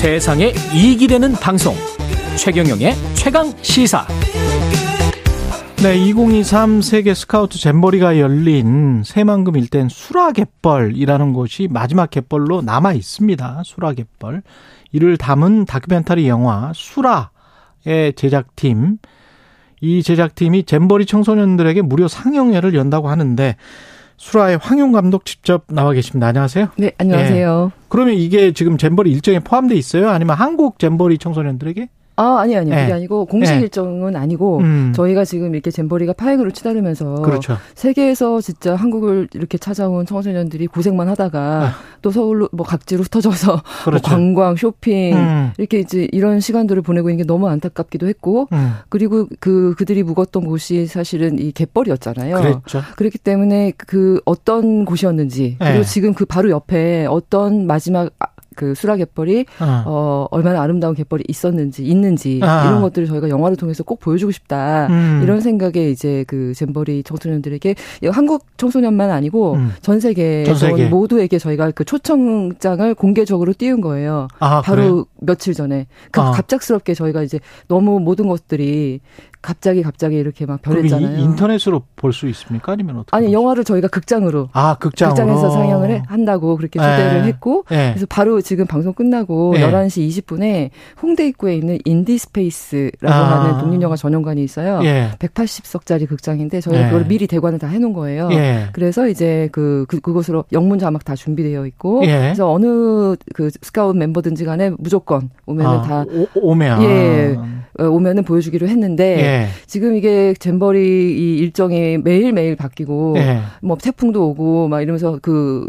세상에 이익이 되는 방송 최경영의 최강 시사 네, 2023 세계 스카우트 잼버리가 열린 새만금 일대는 수라갯벌이라는 곳이 마지막 갯벌로 남아 있습니다. 수라갯벌. 이를 담은 다큐멘터리 영화 수라의 제작팀. 이 제작팀이 잼버리 청소년들에게 무료 상영회를 연다고 하는데 수라의 황용 감독 직접 나와 계십니다. 안녕하세요. 네, 안녕하세요. 예. 그러면 이게 지금 잼버리 일정에 포함돼 있어요? 아니면 한국 잼버리 청소년들에게? 아, 아니, 아니요. 그게 네. 아니고, 공식 네. 일정은 아니고, 음. 저희가 지금 이렇게 잼버리가 파행으로 치달으면서, 그렇죠. 세계에서 진짜 한국을 이렇게 찾아온 청소년들이 고생만 하다가, 아. 또 서울로, 뭐 각지로 흩어져서, 뭐 그렇죠. 뭐 관광, 쇼핑, 음. 이렇게 이제 이런 시간들을 보내고 있는 게 너무 안타깝기도 했고, 음. 그리고 그, 그들이 묵었던 곳이 사실은 이 갯벌이었잖아요. 그렇죠. 그렇기 때문에 그 어떤 곳이었는지, 그리고 네. 지금 그 바로 옆에 어떤 마지막 그 수라 갯벌이 어. 어. 얼마나 아름다운 갯벌이 있었는지 있는지 아. 이런 것들을 저희가 영화를 통해서 꼭 보여주고 싶다 음. 이런 생각에 이제 그 잼버리 청소년들에게 한국 청소년만 아니고 음. 전 세계 전 세계 모두에게 저희가 그 초청장을 공개적으로 띄운 거예요. 아, 바로 그래요? 며칠 전에 그 아. 갑작스럽게 저희가 이제 너무 모든 것들이 갑자기 갑자기 이렇게 막 변했잖아요. 인터넷으로 볼 수 있습니까? 아니면 어떻게? 아니 영화를 저희가 극장으로 아 극장으로 극장에서 상영을 해, 한다고 그렇게 초대를 네. 했고 네. 그래서 바로 지금 방송 끝나고 네. 11시 20분에 홍대 입구에 있는 인디 스페이스라고 아. 하는 독립영화 전용관이 있어요. 예. 180석짜리 극장인데 저희가 예. 그걸 미리 대관을 다 해놓은 거예요. 예. 그래서 이제 그, 그 그곳으로 영문 자막 다 준비되어 있고 예. 그래서 어느 그 스카웃 멤버든지 간에 무조건 오면은 아, 다 오, 면 예. 어, 오면은 보여주기로 했는데 예. 지금 이게 잼버리 이 일정이 매일 매일 바뀌고 예. 뭐 태풍도 오고 막 이러면서 그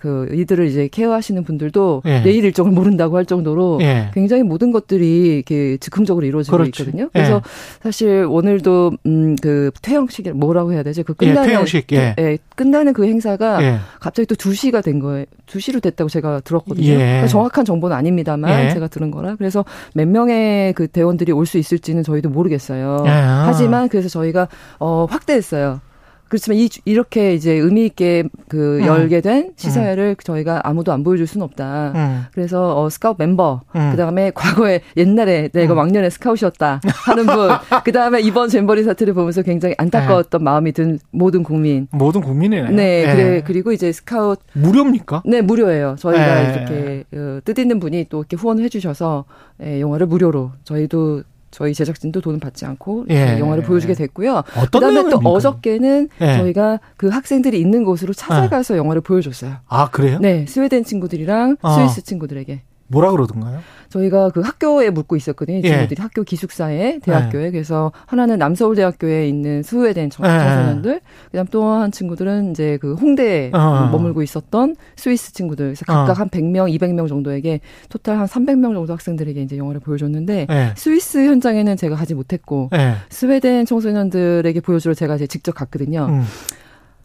그 이들을 이제 케어하시는 분들도 예. 내일 일정을 모른다고 할 정도로 예. 굉장히 모든 것들이 이렇게 즉흥적으로 이루어지고 그렇지. 있거든요. 그래서 예. 사실 오늘도 음그 퇴영식 뭐라고 해야 되지? 그 예, 끝나는 퇴영식 예. 예. 끝나는 그 행사가 예. 갑자기 또 2시가 된 거예요. 2시로 됐다고 제가 들었거든요. 그러니까 정확한 정보는 아닙니다만 제가 들은 거라. 그래서 몇 명의 그 대원들이 올 수 있을지는 저희도 모르겠어요. 하지만 그래서 저희가 어 확대했어요. 그렇지만 이, 이렇게 이제 의미 있게 그 음. 열게 된 시사회를 음. 저희가 아무도 안 보여줄 수는 없다. 음. 그래서 어, 스카웃 멤버, 음. 그 다음에 과거에 옛날에 내가 음. 왕년에 스카웃이었다 하는 분, 그 다음에 이번 잼버리 사태를 보면서 굉장히 안타까웠던 네. 마음이 든 모든 국민. 모든 국민이네. 네, 네. 그래, 그리고 이제 스카웃 무료입니까? 네, 무료예요. 저희가 네. 이렇게 어, 뜻 있는 분이 또 이렇게 후원을 해주셔서 예, 영화를 무료로 저희도 저희 제작진도 돈을 받지 않고 예. 영화를 보여주게 됐고요. 그다음에 또 어저께는 예. 저희가 그 학생들이 있는 곳으로 찾아가서 아. 영화를 보여줬어요. 아 그래요? 네, 스웨덴 친구들이랑 아. 스위스 친구들에게. 뭐라 그러던가요? 저희가 그 학교에 묻고 있었거든요. 예. 친구들이 예. 학교 기숙사에 대학교에 예. 그래서 하나는 남서울대학교에 있는 스웨덴 청소년들, 예. 그다음 또 한 친구들은 이제 그 홍대에 어. 머물고 있었던 스위스 친구들. 그래서 각각 어. 한 100명, 200명 정도에게 토탈 한 300명 정도 학생들에게 이제 영화를 보여줬는데 예. 스위스 현장에는 제가 하지 못했고 예. 스웨덴 청소년들에게 보여주러 제가 이제 직접 갔거든요. 음.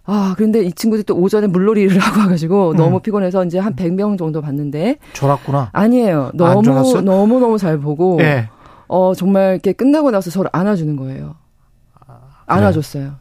아, 그런데 이 친구들이 또 오전에 물놀이를 하고 와가지고 음. 너무 피곤해서 이제 한 100명 정도 봤는데. 졸았구나. 아니에요. 너무, 너무, 너무 잘 보고. 네. 어, 정말 이렇게 끝나고 나서 저를 안아주는 거예요. 아, 안아줬어요.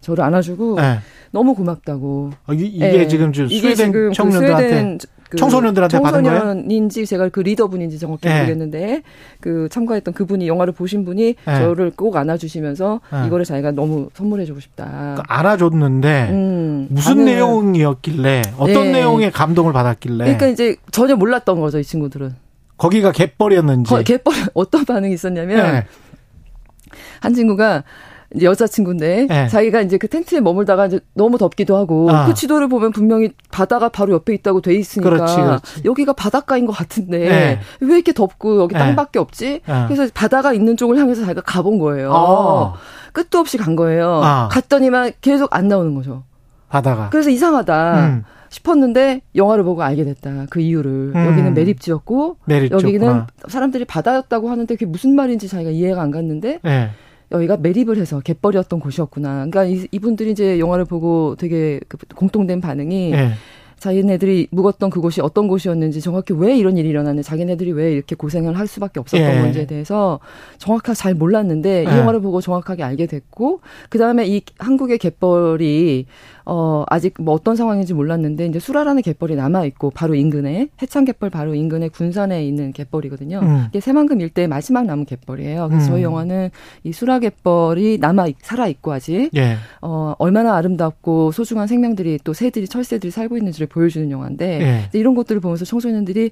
저를 안아주고. 네. 너무 고맙다고. 아, 이, 게 네. 지금 스웨덴 청년들한테. 그 스웨덴 그 청소년들한테? 청소년인지 제가 그 리더분인지 정확히 네. 모르겠는데 그 참가했던 그분이 영화를 보신 분이 네. 저를 꼭 안아주시면서 네. 이거를 자기가 너무 선물해주고 싶다. 그 알아줬는데 음, 무슨 내용이었길래 어떤 네. 내용에 감동을 받았길래? 그러니까 이제 전혀 몰랐던 거죠 이 친구들은. 거기가 갯벌이었는지. 거, 갯벌 어떤 반응이 있었냐면 네. 한 친구가 여자친구인데 네. 자기가 이제 그 텐트에 머물다가 이제 너무 덥기도 하고 아. 그 지도를 보면 분명히 바다가 바로 옆에 있다고 돼 있으니까 그렇지, 그렇지. 여기가 바닷가인 것 같은데 네. 왜 이렇게 덥고 여기 네. 땅밖에 없지? 아. 그래서 바다가 있는 쪽을 향해서 자기가 가본 거예요. 아. 끝도 없이 간 거예요. 아. 갔더니만 계속 안 나오는 거죠. 바다가. 그래서 이상하다. 음. 싶었는데 영화를 보고 알게 됐다. 그 이유를. 음. 여기는 매립지였고 여기는 사람들이 바다였다고 하는데 그게 무슨 말인지 자기가 이해가 안 갔는데 네. 여기가 매립을 해서 갯벌이었던 곳이었구나. 그러니까 이, 분들이 이제 영화를 보고 되게 그 공통된 반응이 네. 자기네들이 묵었던 그곳이 어떤 곳이었는지 정확히 왜 이런 일이 일어났는지 자기네들이 왜 이렇게 고생을 할 수밖에 없었던 예. 문제에 대해서 정확하게 잘 몰랐는데 예. 이 영화를 보고 정확하게 알게 됐고 그다음에 이 한국의 갯벌이 어 아직 뭐 어떤 상황인지 몰랐는데 이제 수라라는 갯벌이 남아 있고 바로 인근에 해창 갯벌 바로 인근에 군산에 있는 갯벌이거든요. 음. 이게 새만금 일대 마지막 남은 갯벌이에요. 그래서 음. 저희 영화는 이 수라 갯벌이 남아 살아 있고 아직 예. 어 얼마나 아름답고 소중한 생명들이 또 새들이 철새들이 살고 있는지를 보여주는 영화인데 예. 이런 것들을 보면서 청소년들이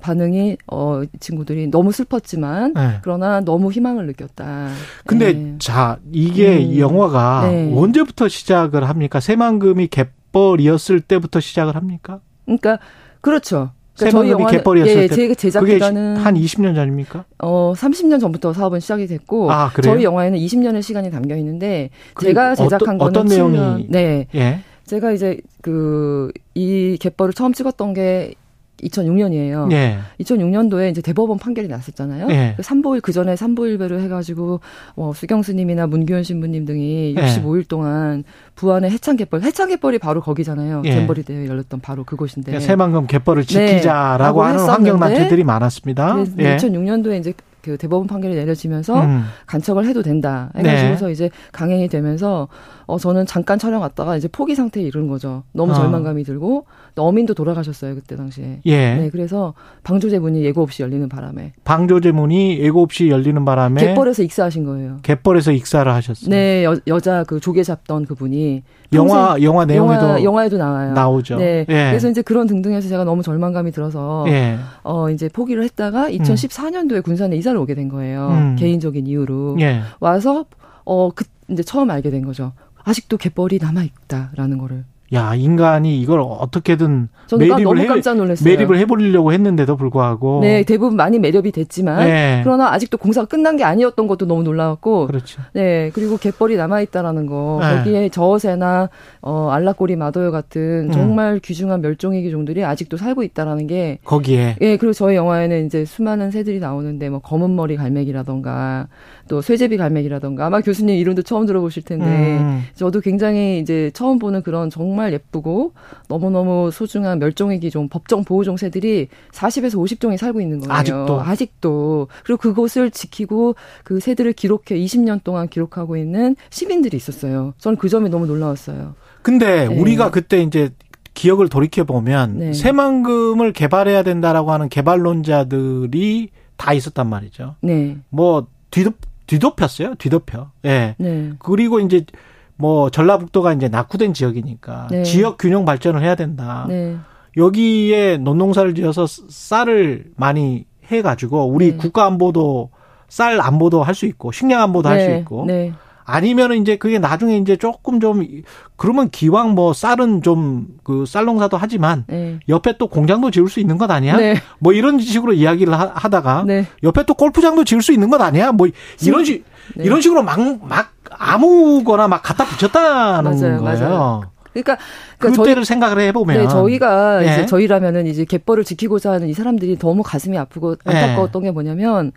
반응이 어 친구들이 너무 슬펐지만 네. 그러나 너무 희망을 느꼈다. 근데 네. 자 이게 음. 영화가 네. 언제부터 시작을 합니까? 새만금이 갯벌이었을 때부터 시작을 합니까? 그러니까 그렇죠. 그러니까 영화 갯벌이었을 예, 제 제작 기간은 한 20년 전입니까? 어, 30년 전부터 사업은 시작이 됐고 아, 저희 영화에는 20년의 시간이 담겨 있는데 제가 제작한 어떤, 거는 어떤 내용이 네. 예. 제가 이제 그 이 갯벌을 처음 찍었던 게 2006년이에요. 예. 2006년도에 이제 대법원 판결이 났었잖아요. 예. 그 삼보일 그 전에 삼보일배로 해가지고 뭐 수경 스님이나 문규현 신부님 등이 65일 예. 동안 부안의 해창 갯벌, 해창 갯벌이 바로 거기잖아요. 예. 갯벌이 대회 열렸던 바로 그곳인데. 그러니까 새만금 갯벌을 지키자라고 네, 하는 환경 단체들이 많았습니다. 예. 2006년도에 이제 그 대법원 판결이 내려지면서 음. 간척을 해도 된다 해가지고서 네. 이제 강행이 되면서 어 저는 잠깐 촬영 갔다가 이제 포기 상태에 이르는 거죠. 너무 어. 절망감이 들고 어민도 돌아가셨어요 그때 당시에. 예. 네, 그래서 방조제 문이 예고 없이 열리는 바람에. 방조제 문이 예고 없이 열리는 바람에. 갯벌에서 익사하신 거예요. 갯벌에서 익사를 하셨어요. 네, 여, 여자 그 조개 잡던 그분이. 영화 영화 내용에도 영화, 영화에도 나와요. 나오죠. 네. 예. 그래서 이제 그런 등등해서 제가 너무 절망감이 들어서 예. 어 이제 포기를 했다가 2014년도에 음. 군산에 이사 를 오게 된 거예요. 음. 개인적인 이유로 예. 와서 어 그 이제 처음 알게 된 거죠. 아직도 갯벌이 남아 있다라는 거를. 야 인간이 이걸 어떻게든 매립을 해, 깜짝 놀랐어요. 매립을 해보려고 했는데도 불구하고 네 대부분 많이 매립이 됐지만 네. 그러나 아직도 공사가 끝난 게 아니었던 것도 너무 놀라웠고 그렇죠. 네 그리고 갯벌이 남아 있다라는 거 네. 거기에 저어새나 어 알라꼬리 마도요 같은 음. 정말 음. 귀중한 멸종위 기 종들이 아직도 살고 있다라는 게 거기에 예 그리고 저희 영화에는 이제 수많은 새들이 나오는데 뭐 검은 머리 갈매기라던가 또 쇠제비 갈매기라던가 아마 교수님 이름도 처음 들어보실 텐데 음. 저도 굉장히 이제 처음 보는 그런 정말 예쁘고 너무너무 소중한 멸종위 기종 법정 보호종 새들이 40에서 50종이 살고 있는 거예요. 아직도 아직도 그리고 그곳을 지키고 그 새들을 기록해 20년 동안 기록하고 있는 시민들이 있었어요. 저는 그 점이 너무 놀라웠어요. 근데 네. 우리가 그때 이제 기억을 돌이켜 보면 네. 새만금을 개발해야 된다라고 하는 개발론자들이 다 있었단 말이죠. 네. 뭐 뒤덮 뒤덮였어요. 뒤덮여. 예. 네. 그리고 이제 뭐 전라북도가 이제 낙후된 지역이니까 네. 지역 균형 발전을 해야 된다. 네. 여기에 논농사를 지어서 쌀을 많이 해 가지고 우리 네. 국가 안보도 쌀 안보도 할 수 있고 식량 안보도 할수 네. 있고 네. 아니면은 이제 그게 나중에 이제 조금 좀 그러면 기왕 뭐 쌀은 좀 그 쌀농사도 하지만 네. 옆에 또 공장도 지을 수 있는 것 아니야? 네. 뭐 이런 식으로 이야기를 하, 다가 네. 옆에 또 골프장도 지을 수 있는 것 아니야? 뭐 이런 식 네. 이런 식으로 막막 아무거나 막 갖다 붙였다는 맞아요, 거예요. 맞아요. 그러니까, 그러니까 그때를 저희, 생각을 해보면 네, 저희가 네. 이제 저희라면은 이제 갯벌을 지키고자 하는 이 사람들이 너무 가슴이 아프고 안타까웠던 네. 게 뭐냐면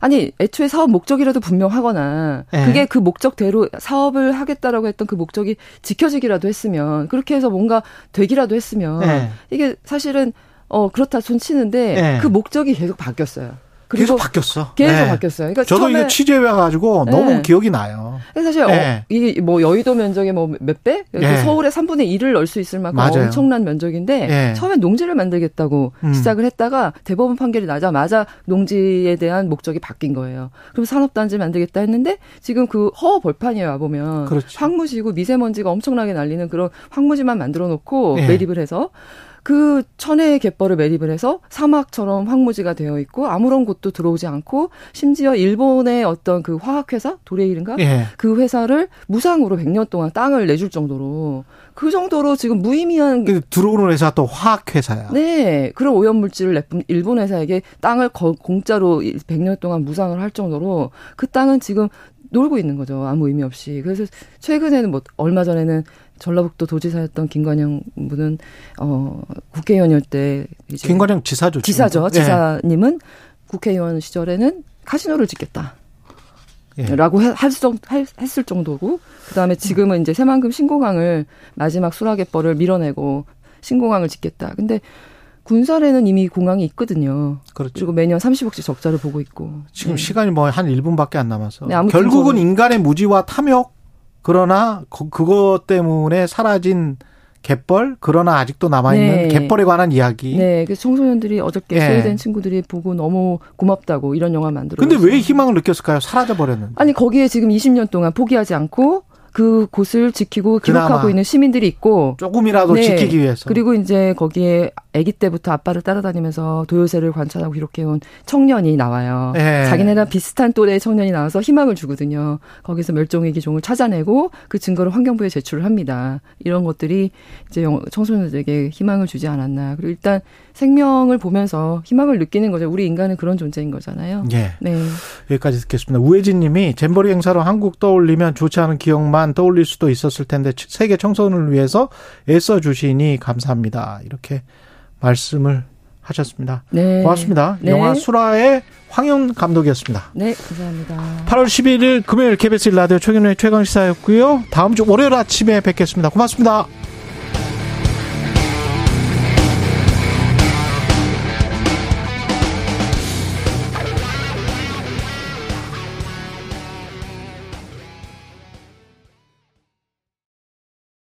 아니 애초에 사업 목적이라도 분명하거나 네. 그게 그 목적대로 사업을 하겠다라고 했던 그 목적이 지켜지기라도 했으면 그렇게 해서 뭔가 되기라도 했으면 네. 이게 사실은 어 그렇다 손 치는데 네. 그 목적이 계속 바뀌었어요. 계속 바뀌었어. 계속 네. 바뀌었어요. 그러니까 저도 이게 취재해 가지고 네. 너무 기억이 나요. 사실 네. 어, 이게 뭐 여의도 면적의 뭐 몇 배? 네. 서울의 3분의 1을 넣을 수 있을 만큼 맞아요. 엄청난 면적인데 네. 처음에 농지를 만들겠다고 음. 시작을 했다가 대법원 판결이 나자마자 농지에 대한 목적이 바뀐 거예요. 그럼 산업단지 만들겠다 했는데 지금 그 허허 벌판이에요. 와 보면 그렇죠. 황무지고 미세먼지가 엄청나게 날리는 그런 황무지만 만들어 놓고 네. 매립을 해서 그 천혜의 갯벌을 매립을 해서 사막처럼 황무지가 되어 있고 아무런 곳도 들어오지 않고 심지어 일본의 어떤 그 화학회사 도레일인가 예. 그 회사를 무상으로 100년 동안 땅을 내줄 정도로 그 정도로 지금 무의미한 그 들어오는 회사 또 화학 회사야. 네, 그런 오염 물질을 내뿜 일본 회사에게 땅을 공짜로 100년 동안 무상을 할 정도로 그 땅은 지금 놀고 있는 거죠. 아무 의미 없이. 그래서 최근에는 뭐 얼마 전에는 전라북도 도지사였던 김관영 분은 어 국회의원일 때 이제 김관영 지사죠. 지사죠. 네. 지사님은 국회의원 시절에는 카지노를 짓겠다. 예. 라고 했을 정도고 그다음에 지금은 이제 새만금 신고강을 마지막 수락의벌을 밀어내고 신공항을 짓겠다. 근데 군설에는 이미 공항이 있거든요. 그렇죠. 그리고 매년 30억씩 적자를 보고 있고. 지금 네. 시간이 뭐 한 1분밖에 안 남아서. 네, 결국은 인간의 무지와 탐욕 그러나 그, 그것 때문에 사라진 갯벌 그러나 아직도 남아 있는 네. 갯벌에 관한 이야기. 네, 그래서 청소년들이 어저께 네. 소외된 친구들이 보고 너무 고맙다고 이런 영화 만들어. 근데 왜 희망을 느꼈을까요? 사라져 버렸는데. 아니 거기에 지금 20년 동안 포기하지 않고 그 곳을 지키고 기록하고 있는 시민들이 있고 조금이라도 네. 지키기 위해서 그리고 이제 거기에 아기 때부터 아빠를 따라다니면서 도요새를 관찰하고 기록해온 청년이 나와요. 네. 자기네랑 비슷한 또래의 청년이 나와서 희망을 주거든요. 거기서 멸종위 기종을 찾아내고 그 증거를 환경부에 제출을 합니다. 이런 것들이 이제 청소년들에게 희망을 주지 않았나. 그리고 일단 생명을 보면서 희망을 느끼는 거죠. 우리 인간은 그런 존재인 거잖아요. 예. 네. 여기까지 듣겠습니다. 우혜진 님이 잼버리 행사로 한국 떠올리면 좋지 않은 기억만 떠올릴 수도 있었을 텐데 세계 청소년을 위해서 애써 주시니 감사합니다. 이렇게 말씀을 하셨습니다. 네. 고맙습니다. 네. 영화 수라의 황윤 감독이었습니다. 네, 감사합니다. 8월 11일 금요일 KBS 라디오 최경련의 최강시사였고요. 다음 주 월요일 아침에 뵙겠습니다. 고맙습니다.